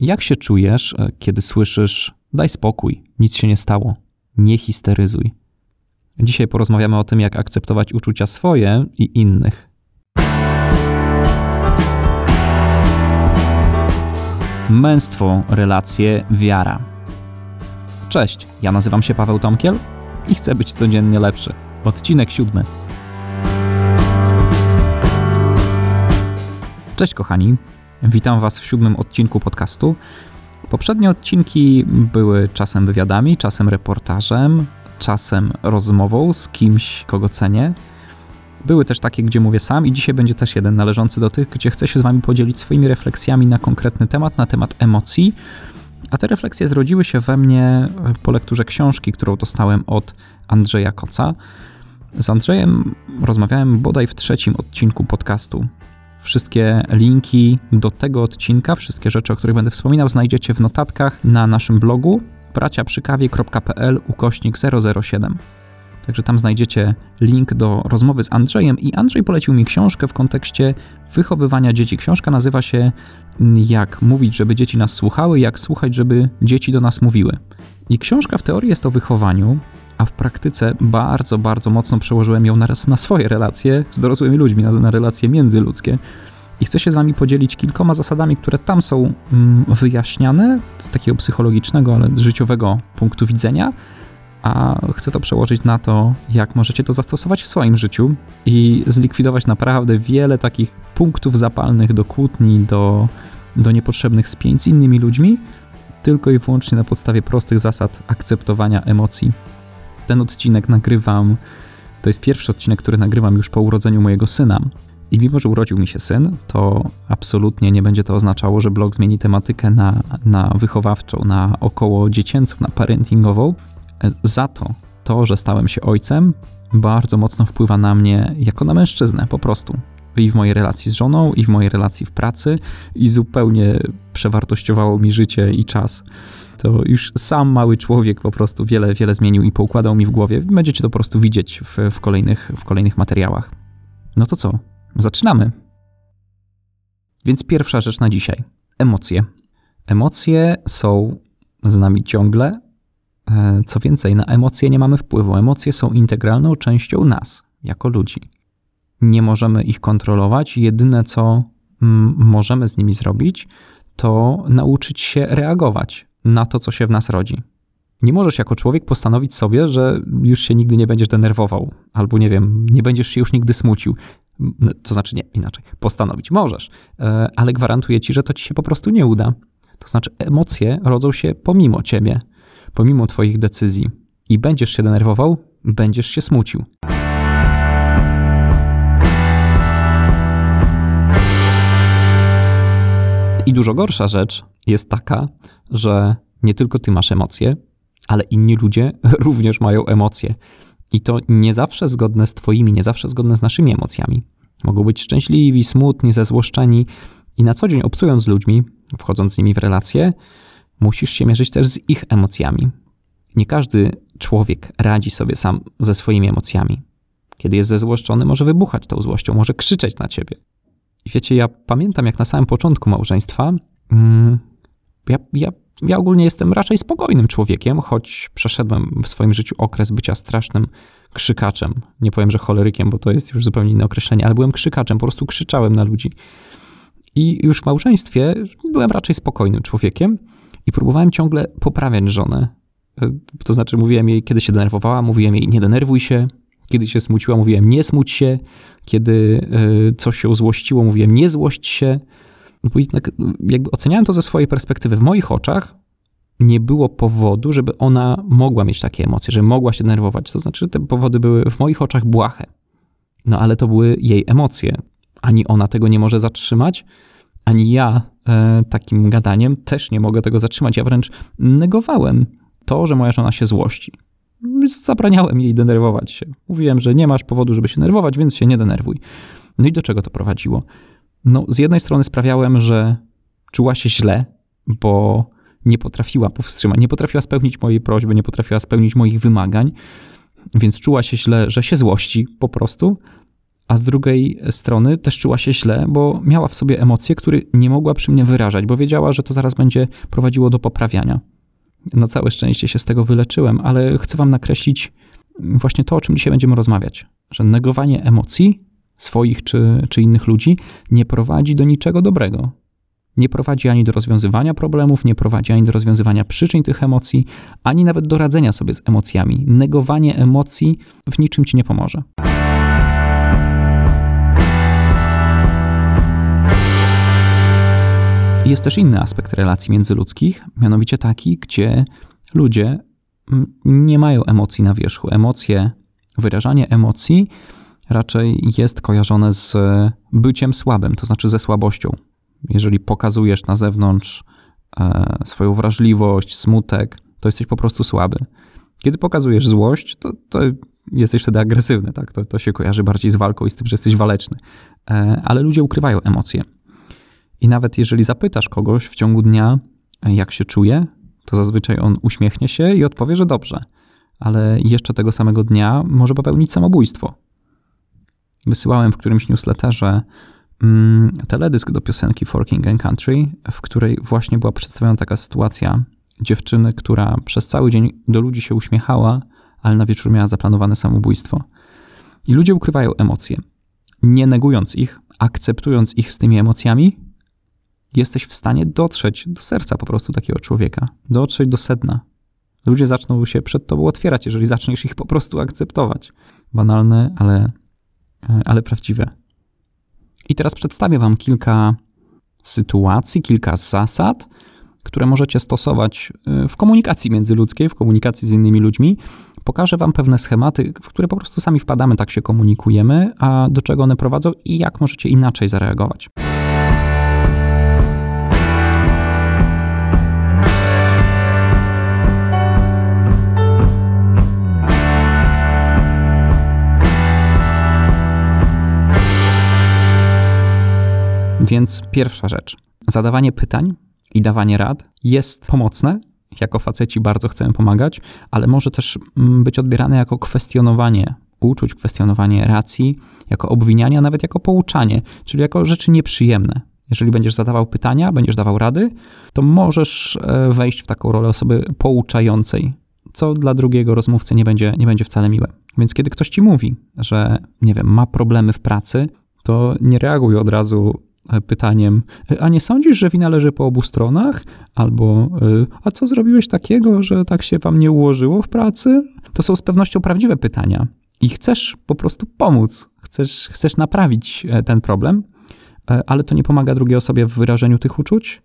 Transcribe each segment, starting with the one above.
Jak się czujesz, e, kiedy słyszysz: daj spokój, nic się nie stało, nie histeryzuj? Dzisiaj porozmawiamy o tym, jak akceptować uczucia swoje i innych. Męstwo, relacje, wiara. Cześć, ja nazywam się Paweł Tomkiel i chcę być codziennie lepszy. Odcinek siódmy. Cześć kochani, witam Was w siódmym odcinku podcastu. Poprzednie odcinki były czasem wywiadami, czasem reportażem, czasem rozmową z kimś, kogo cenię. Były też takie, gdzie mówię sam, i dzisiaj będzie też jeden należący do tych, gdzie chcę się z Wami podzielić swoimi refleksjami na konkretny temat, na temat emocji. A te refleksje zrodziły się we mnie po lekturze książki, którą dostałem od Andrzeja Koca. Z Andrzejem rozmawiałem bodaj w trzecim odcinku podcastu. Wszystkie linki do tego odcinka, wszystkie rzeczy, o których będę wspominał, znajdziecie w notatkach na naszym blogu braciaprzykawie.pl ukośnik 007. Także tam znajdziecie link do rozmowy z Andrzejem i Andrzej polecił mi książkę w kontekście wychowywania dzieci. Książka nazywa się Jak mówić, żeby dzieci nas słuchały, jak słuchać, żeby dzieci do nas mówiły. I książka w teorii jest o wychowaniu, a w praktyce bardzo, bardzo mocno przełożyłem ją na, na swoje relacje z dorosłymi ludźmi, na, na relacje międzyludzkie. I chcę się z Wami podzielić kilkoma zasadami, które tam są mm, wyjaśniane z takiego psychologicznego, ale życiowego punktu widzenia, a chcę to przełożyć na to, jak możecie to zastosować w swoim życiu i zlikwidować naprawdę wiele takich punktów zapalnych do kłótni, do, do niepotrzebnych spięć z innymi ludźmi, tylko i wyłącznie na podstawie prostych zasad akceptowania emocji. Ten odcinek nagrywam, to jest pierwszy odcinek, który nagrywam już po urodzeniu mojego syna. I mimo, że urodził mi się syn, to absolutnie nie będzie to oznaczało, że blog zmieni tematykę na, na wychowawczą, na około dziecięcą, na parentingową. Za to, to, że stałem się ojcem, bardzo mocno wpływa na mnie jako na mężczyznę, po prostu. I w mojej relacji z żoną, i w mojej relacji w pracy, i zupełnie przewartościowało mi życie i czas. To już sam mały człowiek po prostu wiele, wiele zmienił i poukładał mi w głowie. Będziecie to po prostu widzieć w, w, kolejnych, w kolejnych materiałach. No to co? Zaczynamy. Więc pierwsza rzecz na dzisiaj: emocje. Emocje są z nami ciągle. E, co więcej, na emocje nie mamy wpływu. Emocje są integralną częścią nas, jako ludzi. Nie możemy ich kontrolować. Jedyne, co mm, możemy z nimi zrobić, to nauczyć się reagować na to, co się w nas rodzi. Nie możesz jako człowiek postanowić sobie, że już się nigdy nie będziesz denerwował, albo nie wiem, nie będziesz się już nigdy smucił. No, to znaczy nie, inaczej. Postanowić możesz, e, ale gwarantuję ci, że to ci się po prostu nie uda. To znaczy emocje rodzą się pomimo ciebie, pomimo twoich decyzji. I będziesz się denerwował, będziesz się smucił. I dużo gorsza rzecz jest taka, że nie tylko ty masz emocje, ale inni ludzie również mają emocje. I to nie zawsze zgodne z Twoimi, nie zawsze zgodne z naszymi emocjami. Mogą być szczęśliwi, smutni, zezłoszczeni i na co dzień obcując z ludźmi, wchodząc z nimi w relacje, musisz się mierzyć też z ich emocjami. Nie każdy człowiek radzi sobie sam ze swoimi emocjami. Kiedy jest zezłoszczony, może wybuchać tą złością, może krzyczeć na ciebie. I wiecie, ja pamiętam, jak na samym początku małżeństwa, mm, ja, ja ja ogólnie jestem raczej spokojnym człowiekiem, choć przeszedłem w swoim życiu okres bycia strasznym krzykaczem. Nie powiem, że cholerykiem, bo to jest już zupełnie inne określenie, ale byłem krzykaczem, po prostu krzyczałem na ludzi. I już w małżeństwie byłem raczej spokojnym człowiekiem i próbowałem ciągle poprawiać żonę. To znaczy, mówiłem jej, kiedy się denerwowała, mówiłem jej, nie denerwuj się. Kiedy się smuciła, mówiłem, nie smuć się. Kiedy e, coś się złościło, mówiłem, nie złość się bo jednak jakby oceniałem to ze swojej perspektywy. W moich oczach nie było powodu, żeby ona mogła mieć takie emocje, że mogła się denerwować. To znaczy, te powody były w moich oczach błahe. No ale to były jej emocje. Ani ona tego nie może zatrzymać, ani ja e, takim gadaniem też nie mogę tego zatrzymać. Ja wręcz negowałem to, że moja żona się złości. Zabraniałem jej denerwować się. Mówiłem, że nie masz powodu, żeby się denerwować, więc się nie denerwuj. No i do czego to prowadziło? No, z jednej strony sprawiałem, że czuła się źle, bo nie potrafiła powstrzymać, nie potrafiła spełnić mojej prośby, nie potrafiła spełnić moich wymagań, więc czuła się źle, że się złości po prostu, a z drugiej strony też czuła się źle, bo miała w sobie emocje, które nie mogła przy mnie wyrażać, bo wiedziała, że to zaraz będzie prowadziło do poprawiania. Na całe szczęście się z tego wyleczyłem, ale chcę Wam nakreślić właśnie to, o czym dzisiaj będziemy rozmawiać, że negowanie emocji swoich czy, czy innych ludzi nie prowadzi do niczego dobrego. Nie prowadzi ani do rozwiązywania problemów, nie prowadzi ani do rozwiązywania przyczyn tych emocji, ani nawet do radzenia sobie z emocjami. Negowanie emocji w niczym ci nie pomoże. Jest też inny aspekt relacji międzyludzkich, mianowicie taki, gdzie ludzie mm, nie mają emocji na wierzchu. Emocje, wyrażanie emocji raczej jest kojarzone z byciem słabym, to znaczy ze słabością. Jeżeli pokazujesz na zewnątrz e, swoją wrażliwość, smutek, to jesteś po prostu słaby. Kiedy pokazujesz złość, to, to jesteś wtedy agresywny, tak? To, to się kojarzy bardziej z walką i z tym, że jesteś waleczny. E, ale ludzie ukrywają emocje. I nawet jeżeli zapytasz kogoś w ciągu dnia, jak się czuje, to zazwyczaj on uśmiechnie się i odpowie, że dobrze. Ale jeszcze tego samego dnia może popełnić samobójstwo. Wysyłałem w którymś newsletterze mm, teledysk do piosenki For King and Country, w której właśnie była przedstawiona taka sytuacja dziewczyny, która przez cały dzień do ludzi się uśmiechała, ale na wieczór miała zaplanowane samobójstwo. I ludzie ukrywają emocje. Nie negując ich, akceptując ich z tymi emocjami, jesteś w stanie dotrzeć do serca po prostu takiego człowieka, dotrzeć do sedna. Ludzie zaczną się przed tobą otwierać, jeżeli zaczniesz ich po prostu akceptować. Banalne, ale, ale prawdziwe. I teraz przedstawię Wam kilka sytuacji, kilka zasad, które możecie stosować y, w komunikacji międzyludzkiej, w komunikacji z innymi ludźmi. Pokażę Wam pewne schematy, w które po prostu sami wpadamy, tak się komunikujemy, a do czego one prowadzą i jak możecie inaczej zareagować. Więc pierwsza rzecz. Zadawanie pytań i dawanie rad jest pomocne. Jako faceci bardzo chcemy pomagać, ale może też mm, być odbierane jako kwestionowanie uczuć, kwestionowanie racji, jako obwinianie, a nawet jako pouczanie, czyli jako rzeczy nieprzyjemne. Jeżeli będziesz zadawał pytania, będziesz dawał rady, to możesz e, wejść w taką rolę osoby pouczającej, co dla drugiego rozmówcy nie będzie, nie będzie wcale miłe. Więc kiedy ktoś ci mówi, że nie wiem, ma problemy w pracy, to nie reaguj od razu pytaniem, e, a nie sądzisz, że wina leży po obu stronach? Albo, e, a co zrobiłeś takiego, że tak się wam nie ułożyło w pracy? To są z pewnością prawdziwe pytania i chcesz po prostu pomóc, chcesz, chcesz naprawić ten problem, ale to nie pomaga drugiej osobie w wyrażeniu tych uczuć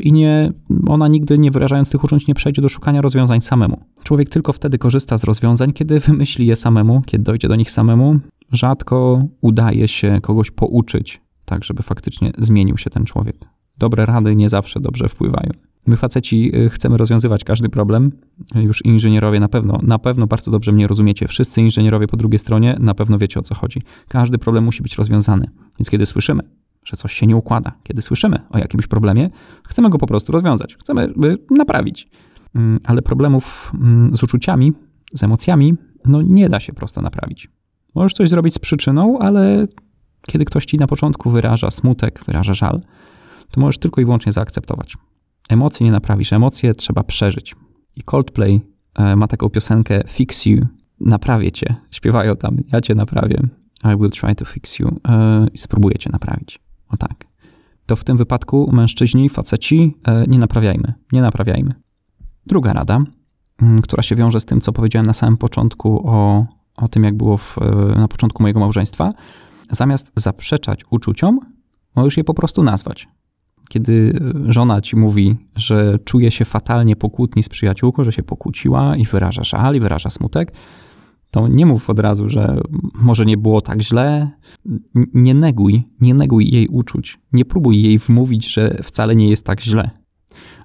i nie, ona nigdy nie wyrażając tych uczuć nie przejdzie do szukania rozwiązań samemu. Człowiek tylko wtedy korzysta z rozwiązań, kiedy wymyśli je samemu, kiedy dojdzie do nich samemu. Rzadko udaje się kogoś pouczyć tak żeby faktycznie zmienił się ten człowiek. Dobre rady nie zawsze dobrze wpływają. My faceci y, chcemy rozwiązywać każdy problem. Już inżynierowie na pewno, na pewno bardzo dobrze mnie rozumiecie. Wszyscy inżynierowie po drugiej stronie na pewno wiecie o co chodzi. Każdy problem musi być rozwiązany. Więc kiedy słyszymy, że coś się nie układa, kiedy słyszymy o jakimś problemie, chcemy go po prostu rozwiązać. Chcemy naprawić. Mm, ale problemów mm, z uczuciami, z emocjami, no nie da się prosto naprawić. Możesz coś zrobić z przyczyną, ale kiedy ktoś ci na początku wyraża smutek, wyraża żal, to możesz tylko i wyłącznie zaakceptować. Emocje nie naprawisz, emocje trzeba przeżyć. I Coldplay e, ma taką piosenkę Fix You, naprawię cię. Śpiewają tam, ja cię naprawię. I will try to fix you. E, I spróbuję cię naprawić. O tak. To w tym wypadku mężczyźni, faceci, e, nie naprawiajmy. Nie naprawiajmy. Druga rada, mm, która się wiąże z tym, co powiedziałem na samym początku o, o tym, jak było w, na początku mojego małżeństwa, Zamiast zaprzeczać uczuciom, możesz je po prostu nazwać. Kiedy żona ci mówi, że czuje się fatalnie po kłótni z przyjaciółką, że się pokłóciła i wyraża żal i wyraża smutek, to nie mów od razu, że może nie było tak źle. Nie neguj, nie neguj jej uczuć. Nie próbuj jej wmówić, że wcale nie jest tak źle.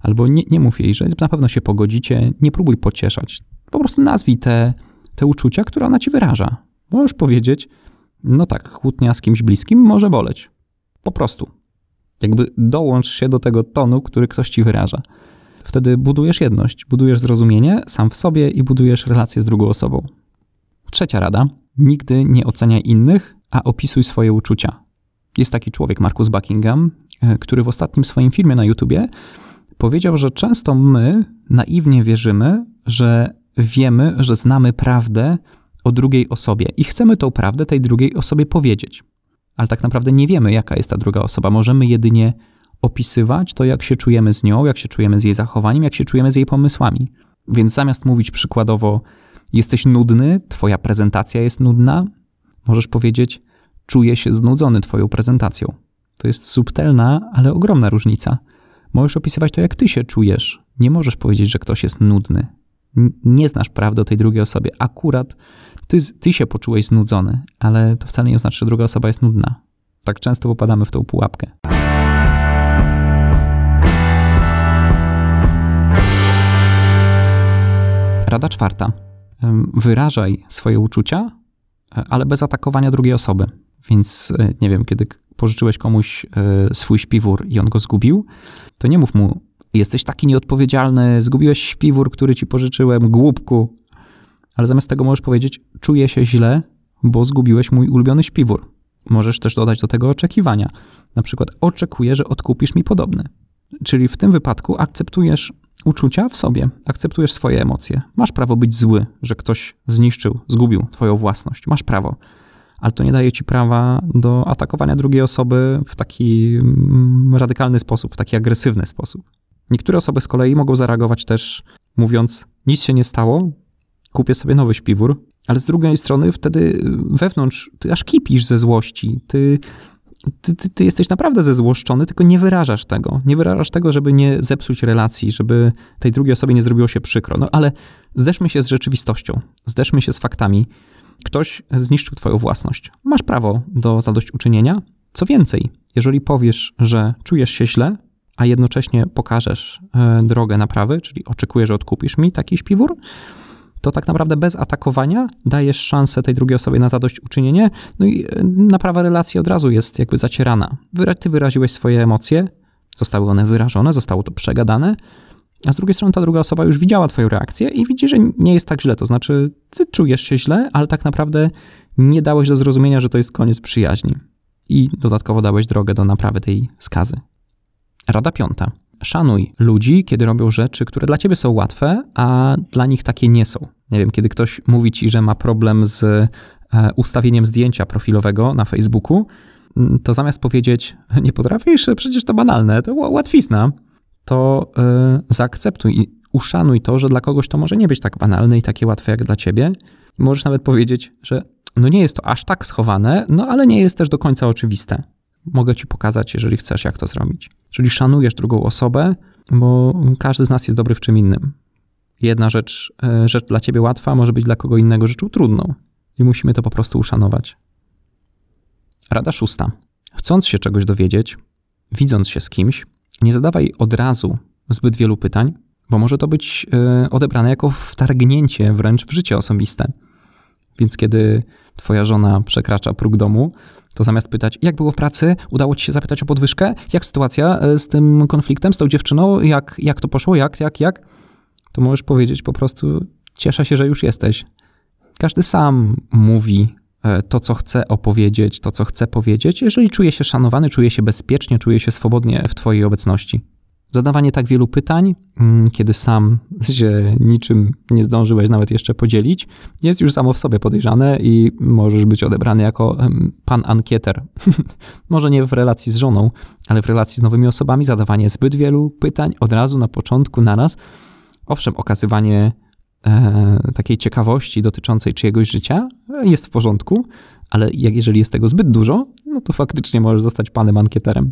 Albo nie, nie mów jej, że na pewno się pogodzicie. Nie próbuj pocieszać. Po prostu nazwij te, te uczucia, które ona ci wyraża. Możesz powiedzieć, no tak, kłótnia z kimś bliskim może boleć. Po prostu. Jakby dołącz się do tego tonu, który ktoś ci wyraża. Wtedy budujesz jedność, budujesz zrozumienie sam w sobie i budujesz relację z drugą osobą. Trzecia rada. Nigdy nie oceniaj innych a opisuj swoje uczucia. Jest taki człowiek, Marcus Buckingham, e, który w ostatnim swoim filmie na YouTubie powiedział, że często my naiwnie wierzymy, że wiemy, że znamy prawdę o drugiej osobie i chcemy tą prawdę tej drugiej osobie powiedzieć. Ale tak naprawdę nie wiemy, jaka jest ta druga osoba. Możemy jedynie opisywać to, jak się czujemy z nią, jak się czujemy z jej zachowaniem, jak się czujemy z jej pomysłami. Więc zamiast mówić przykładowo, jesteś nudny, twoja prezentacja jest nudna, możesz powiedzieć, czuję się znudzony twoją prezentacją. To jest subtelna, ale ogromna różnica. Możesz opisywać to, jak ty się czujesz. Nie możesz powiedzieć, że ktoś jest nudny. Nie znasz prawdy o tej drugiej osobie. Akurat ty, ty się poczułeś znudzony, ale to wcale nie oznacza, że druga osoba jest nudna. Tak często popadamy w tą pułapkę. Rada czwarta. Wyrażaj swoje uczucia, e, ale bez atakowania drugiej osoby. Więc e, nie wiem, kiedy pożyczyłeś komuś e, swój śpiwór i on go zgubił, to nie mów mu, jesteś taki nieodpowiedzialny, zgubiłeś śpiwór, który ci pożyczyłem, głupku. Ale zamiast tego możesz powiedzieć, czuję się źle, bo zgubiłeś mój ulubiony śpiwór. Możesz też dodać do tego oczekiwania. Na przykład oczekuję, że odkupisz mi podobny. Czyli w tym wypadku akceptujesz uczucia w sobie, akceptujesz swoje emocje. Masz prawo być zły, że ktoś zniszczył, zgubił twoją własność. Masz prawo. Ale to nie daje ci prawa do atakowania drugiej osoby w taki mm, radykalny sposób, w taki agresywny sposób. Niektóre osoby z kolei mogą zareagować też mówiąc: Nic się nie stało, kupię sobie nowy śpiwór, ale z drugiej strony wtedy wewnątrz ty aż kipisz ze złości. Ty ty, ty, ty, jesteś naprawdę zezłoszczony, tylko nie wyrażasz tego. Nie wyrażasz tego, żeby nie zepsuć relacji, żeby tej drugiej osobie nie zrobiło się przykro. No ale zderzmy się z rzeczywistością, zderzmy się z faktami. Ktoś zniszczył twoją własność. Masz prawo do zadośćuczynienia. Co więcej, jeżeli powiesz, że czujesz się źle, a jednocześnie pokażesz e, drogę naprawy, czyli oczekujesz, że odkupisz mi taki śpiwór, to tak naprawdę bez atakowania dajesz szansę tej drugiej osobie na zadośćuczynienie, no i e, naprawa relacji od razu jest jakby zacierana. Ty wyraziłeś swoje emocje, zostały one wyrażone, zostało to przegadane, a z drugiej strony ta druga osoba już widziała twoją reakcję i widzi, że nie jest tak źle, to znaczy ty czujesz się źle, ale tak naprawdę nie dałeś do zrozumienia, że to jest koniec przyjaźni. I dodatkowo dałeś drogę do naprawy tej skazy. Rada piąta. Szanuj ludzi, kiedy robią rzeczy, które dla ciebie są łatwe, a dla nich takie nie są. Nie wiem, kiedy ktoś mówi ci, że ma problem z e, ustawieniem zdjęcia profilowego na Facebooku, mm, to zamiast powiedzieć, nie potrafisz, przecież to banalne, to łatwizna, to yy, zaakceptuj i uszanuj to, że dla kogoś to może nie być tak banalne i takie łatwe jak dla ciebie. Możesz nawet powiedzieć, że no nie jest to aż tak schowane, no ale nie jest też do końca oczywiste. Mogę ci pokazać, jeżeli chcesz, jak to zrobić. Czyli szanujesz drugą osobę, bo każdy z nas jest dobry w czym innym. Jedna rzecz, e, rzecz dla ciebie łatwa może być dla kogo innego rzeczą trudną i musimy to po prostu uszanować. Rada szósta. Chcąc się czegoś dowiedzieć, widząc się z kimś, nie zadawaj od razu zbyt wielu pytań, bo może to być e, odebrane jako wtargnięcie wręcz w życie osobiste. Więc kiedy twoja żona przekracza próg domu, to zamiast pytać, jak było w pracy, udało ci się zapytać o podwyżkę, jak sytuacja e, z tym konfliktem, z tą dziewczyną, jak, jak to poszło, jak, jak, jak, to możesz powiedzieć po prostu, cieszę się, że już jesteś. Każdy sam mówi e, to, co chce opowiedzieć, to, co chce powiedzieć, jeżeli czuje się szanowany, czuje się bezpiecznie, czuje się swobodnie w Twojej obecności. Zadawanie tak wielu pytań, mm, kiedy sam się niczym nie zdążyłeś nawet jeszcze podzielić, jest już samo w sobie podejrzane i możesz być odebrany jako pan ankieter. Może nie w relacji z żoną, ale w relacji z nowymi osobami zadawanie zbyt wielu pytań od razu na początku, naraz. Owszem, okazywanie e, takiej ciekawości dotyczącej czyjegoś życia jest w porządku, ale jak jeżeli jest tego zbyt dużo, no to faktycznie możesz zostać panem ankieterem.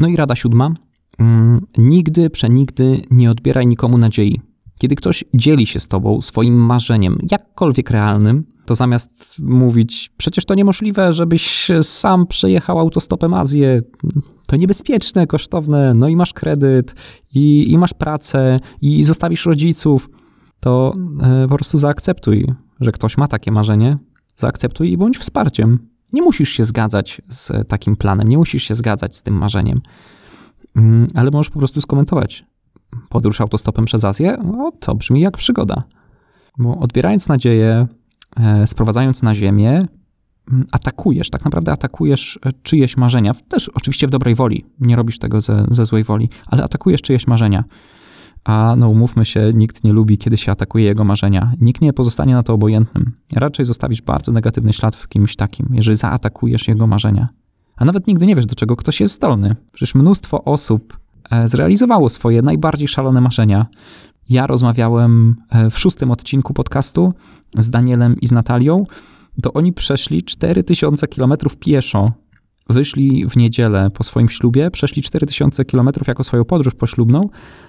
No i rada siódma. Mm, nigdy, przenigdy nie odbieraj nikomu nadziei. Kiedy ktoś dzieli się z tobą swoim marzeniem, jakkolwiek realnym, to zamiast mówić, przecież to niemożliwe, żebyś sam przejechał autostopem Azję, to niebezpieczne, kosztowne, no i masz kredyt, i, i masz pracę, i zostawisz rodziców, to e, po prostu zaakceptuj, że ktoś ma takie marzenie, zaakceptuj i bądź wsparciem. Nie musisz się zgadzać z takim planem, nie musisz się zgadzać z tym marzeniem, mm, ale możesz po prostu skomentować. podróż autostopem przez Azję, no, to brzmi jak przygoda. Bo odbierając nadzieję, e, sprowadzając na ziemię, mm, atakujesz, tak naprawdę atakujesz e, czyjeś marzenia. Też oczywiście w dobrej woli, nie robisz tego ze, ze złej woli, ale atakujesz czyjeś marzenia. A no umówmy się, nikt nie lubi, kiedy się atakuje jego marzenia. Nikt nie pozostanie na to obojętnym. Raczej zostawisz bardzo negatywny ślad w kimś takim, jeżeli zaatakujesz jego marzenia. A nawet nigdy nie wiesz, do czego ktoś jest zdolny. Przecież mnóstwo osób e, zrealizowało swoje najbardziej szalone marzenia. Ja rozmawiałem e, w szóstym odcinku podcastu z Danielem i z Natalią. To oni przeszli 4000 km pieszo wyszli w niedzielę po swoim ślubie, przeszli 4000 km jako swoją podróż poślubną,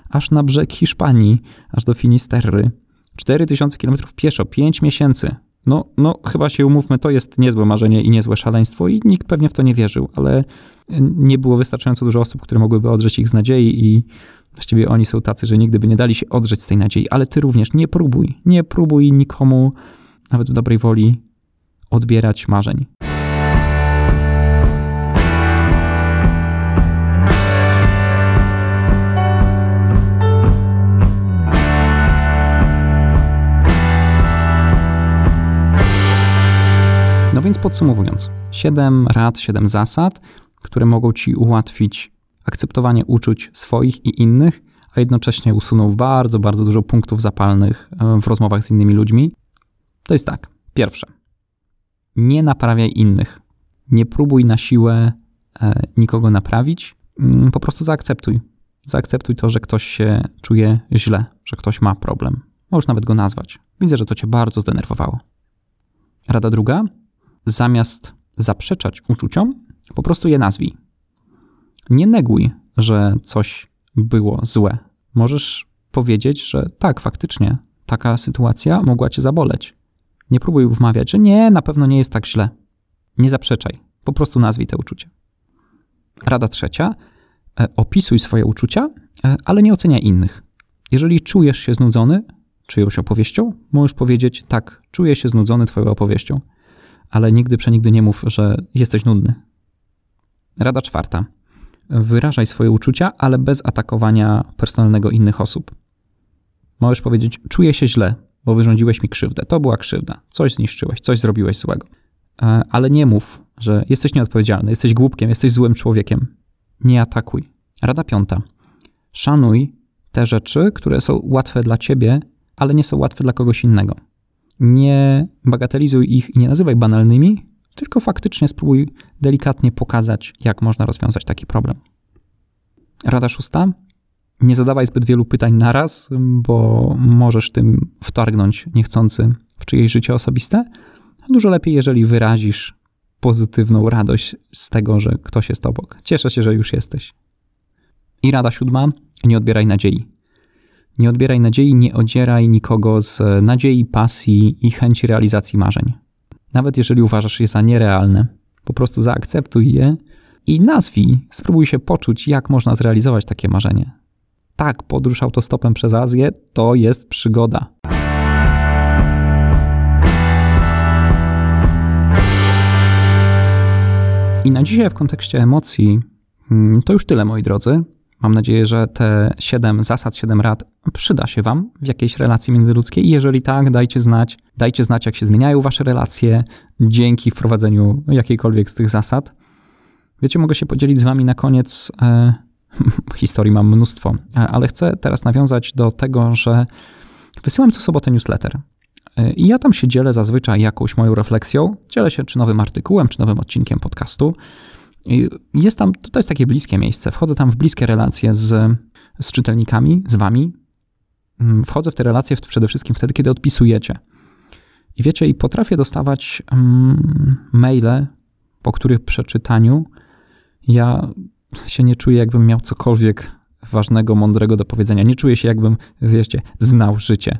aż na brzeg Hiszpanii, aż do Finisterry. 4000 km pieszo, 5 miesięcy. No, no, chyba się umówmy, to jest niezłe marzenie i niezłe szaleństwo, i nikt pewnie w to nie wierzył, ale nie było wystarczająco dużo osób, które mogłyby odrzeć ich z nadziei, i właściwie oni są tacy, że nigdy by nie dali się odrzeć z tej nadziei. Ale ty również nie próbuj, nie próbuj nikomu, nawet w dobrej woli, odbierać marzeń. No więc podsumowując, 7 rad, 7 zasad, które mogą ci ułatwić akceptowanie uczuć swoich i innych, a jednocześnie usuną bardzo, bardzo dużo punktów zapalnych e, w rozmowach z innymi ludźmi. To jest tak. Pierwsze. Nie naprawiaj innych. Nie próbuj na siłę e, nikogo naprawić. Mm, po prostu zaakceptuj. Zaakceptuj to, że ktoś się czuje źle, że ktoś ma problem. Możesz nawet go nazwać. Widzę, że to cię bardzo zdenerwowało. Rada druga zamiast zaprzeczać uczuciom, po prostu je nazwij. Nie neguj, że coś było złe. Możesz powiedzieć, że tak, faktycznie, taka sytuacja mogła cię zaboleć. Nie próbuj wmawiać, że nie, na pewno nie jest tak źle. Nie zaprzeczaj, po prostu nazwij te uczucia. Rada trzecia: e, opisuj swoje uczucia, e, ale nie oceniaj innych. Jeżeli czujesz się znudzony czyjąś opowieścią, możesz powiedzieć: Tak, czuję się znudzony Twoją opowieścią ale nigdy przenigdy nie mów, że jesteś nudny. Rada czwarta. Wyrażaj swoje uczucia, ale bez atakowania personalnego innych osób. Możesz powiedzieć: Czuję się źle, bo wyrządziłeś mi krzywdę. To była krzywda. Coś zniszczyłeś, coś zrobiłeś złego. E, ale nie mów, że jesteś nieodpowiedzialny, jesteś głupkiem, jesteś złym człowiekiem. Nie atakuj. Rada piąta. Szanuj te rzeczy, które są łatwe dla ciebie, ale nie są łatwe dla kogoś innego nie bagatelizuj ich i nie nazywaj banalnymi, tylko faktycznie spróbuj delikatnie pokazać, jak można rozwiązać taki problem. Rada szósta. Nie zadawaj zbyt wielu pytań naraz, bo możesz tym wtargnąć niechcący w czyjeś życie osobiste. Dużo lepiej, jeżeli wyrazisz pozytywną radość z tego, że ktoś jest obok. Cieszę się, że już jesteś. I rada siódma. Nie odbieraj nadziei. Nie odbieraj nadziei, nie odzieraj nikogo z nadziei, pasji i chęci realizacji marzeń. Nawet jeżeli uważasz je za nierealne, po prostu zaakceptuj je i nazwij, spróbuj się poczuć, jak można zrealizować takie marzenie. Tak, podróż autostopem przez Azję to jest przygoda. I na dzisiaj w kontekście emocji mm, to już tyle, moi drodzy. Mam nadzieję, że te 7 zasad, 7 rad przyda się Wam w jakiejś relacji międzyludzkiej. Jeżeli tak, dajcie znać, dajcie znać, jak się zmieniają Wasze relacje dzięki wprowadzeniu jakiejkolwiek z tych zasad. Wiecie, mogę się podzielić z Wami na koniec. E, historii mam mnóstwo, e, ale chcę teraz nawiązać do tego, że wysyłam co sobotę newsletter. E, I ja tam się dzielę zazwyczaj jakąś moją refleksją. Dzielę się czy nowym artykułem, czy nowym odcinkiem podcastu. Jest tam, to jest takie bliskie miejsce. Wchodzę tam w bliskie relacje z, z czytelnikami, z wami. Mm, wchodzę w te relacje przede wszystkim wtedy, kiedy odpisujecie. I wiecie, i potrafię dostawać um, maile, po których przeczytaniu ja się nie czuję, jakbym miał cokolwiek ważnego, mądrego do powiedzenia. Nie czuję się, jakbym, wiecie, znał życie,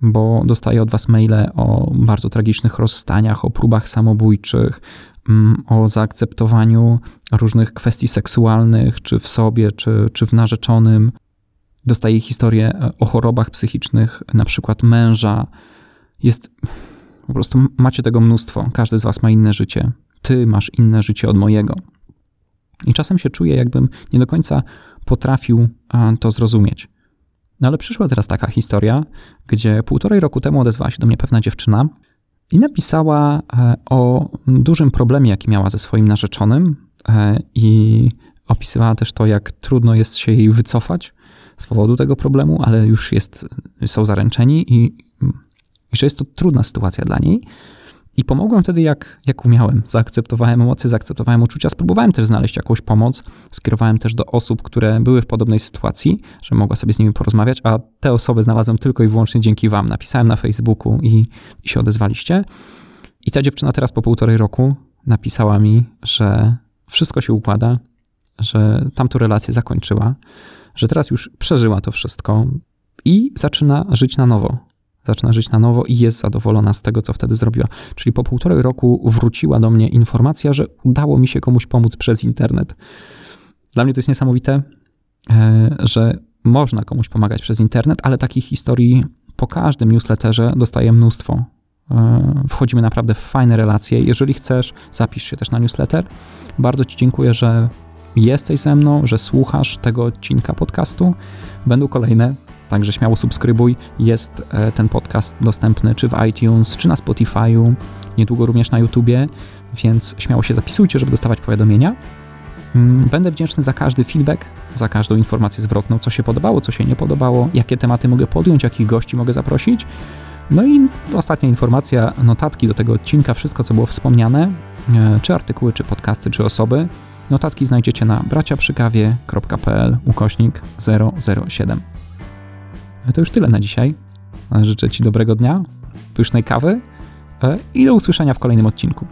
bo dostaję od was maile o bardzo tragicznych rozstaniach, o próbach samobójczych, Mm, o zaakceptowaniu różnych kwestii seksualnych, czy w sobie, czy, czy w narzeczonym. Dostaje historię e, o chorobach psychicznych, na przykład męża. Jest po prostu macie tego mnóstwo. Każdy z Was ma inne życie. Ty masz inne życie od mojego. I czasem się czuję, jakbym nie do końca potrafił to zrozumieć. No ale przyszła teraz taka historia, gdzie półtorej roku temu odezwała się do mnie pewna dziewczyna i napisała e, o dużym problemie, jaki miała ze swoim narzeczonym e, i opisywała też to, jak trudno jest się jej wycofać z powodu tego problemu, ale już jest, są zaręczeni i, i że jest to trudna sytuacja dla niej. I pomogłem wtedy, jak, jak umiałem. Zaakceptowałem emocje, zaakceptowałem uczucia, spróbowałem też znaleźć jakąś pomoc. Skierowałem też do osób, które były w podobnej sytuacji, że mogła sobie z nimi porozmawiać, a te osoby znalazłem tylko i wyłącznie dzięki Wam. Napisałem na Facebooku i, i się odezwaliście. I ta dziewczyna teraz po półtorej roku napisała mi, że wszystko się układa, że tamtą relację zakończyła, że teraz już przeżyła to wszystko i zaczyna żyć na nowo zaczyna żyć na nowo i jest zadowolona z tego, co wtedy zrobiła. Czyli po półtorej roku wróciła do mnie informacja, że udało mi się komuś pomóc przez internet. Dla mnie to jest niesamowite, e, że można komuś pomagać przez internet, ale takich historii po każdym newsletterze dostaję mnóstwo. E, wchodzimy naprawdę w fajne relacje. Jeżeli chcesz, zapisz się też na newsletter. Bardzo Ci dziękuję, że jesteś ze mną, że słuchasz tego odcinka podcastu. Będą kolejne. Także śmiało subskrybuj. Jest e, ten podcast dostępny czy w iTunes, czy na Spotify'u, niedługo również na YouTubie, więc śmiało się zapisujcie, żeby dostawać powiadomienia. Mm, będę wdzięczny za każdy feedback, za każdą informację zwrotną, co się podobało, co się nie podobało, jakie tematy mogę podjąć, jakich gości mogę zaprosić. No i ostatnia informacja, notatki do tego odcinka, wszystko co było wspomniane, e, czy artykuły, czy podcasty, czy osoby. Notatki znajdziecie na braciaprzykawie.pl ukośnik 007. No to już tyle na dzisiaj. Życzę Ci dobrego dnia, pysznej kawy e, i do usłyszenia w kolejnym odcinku.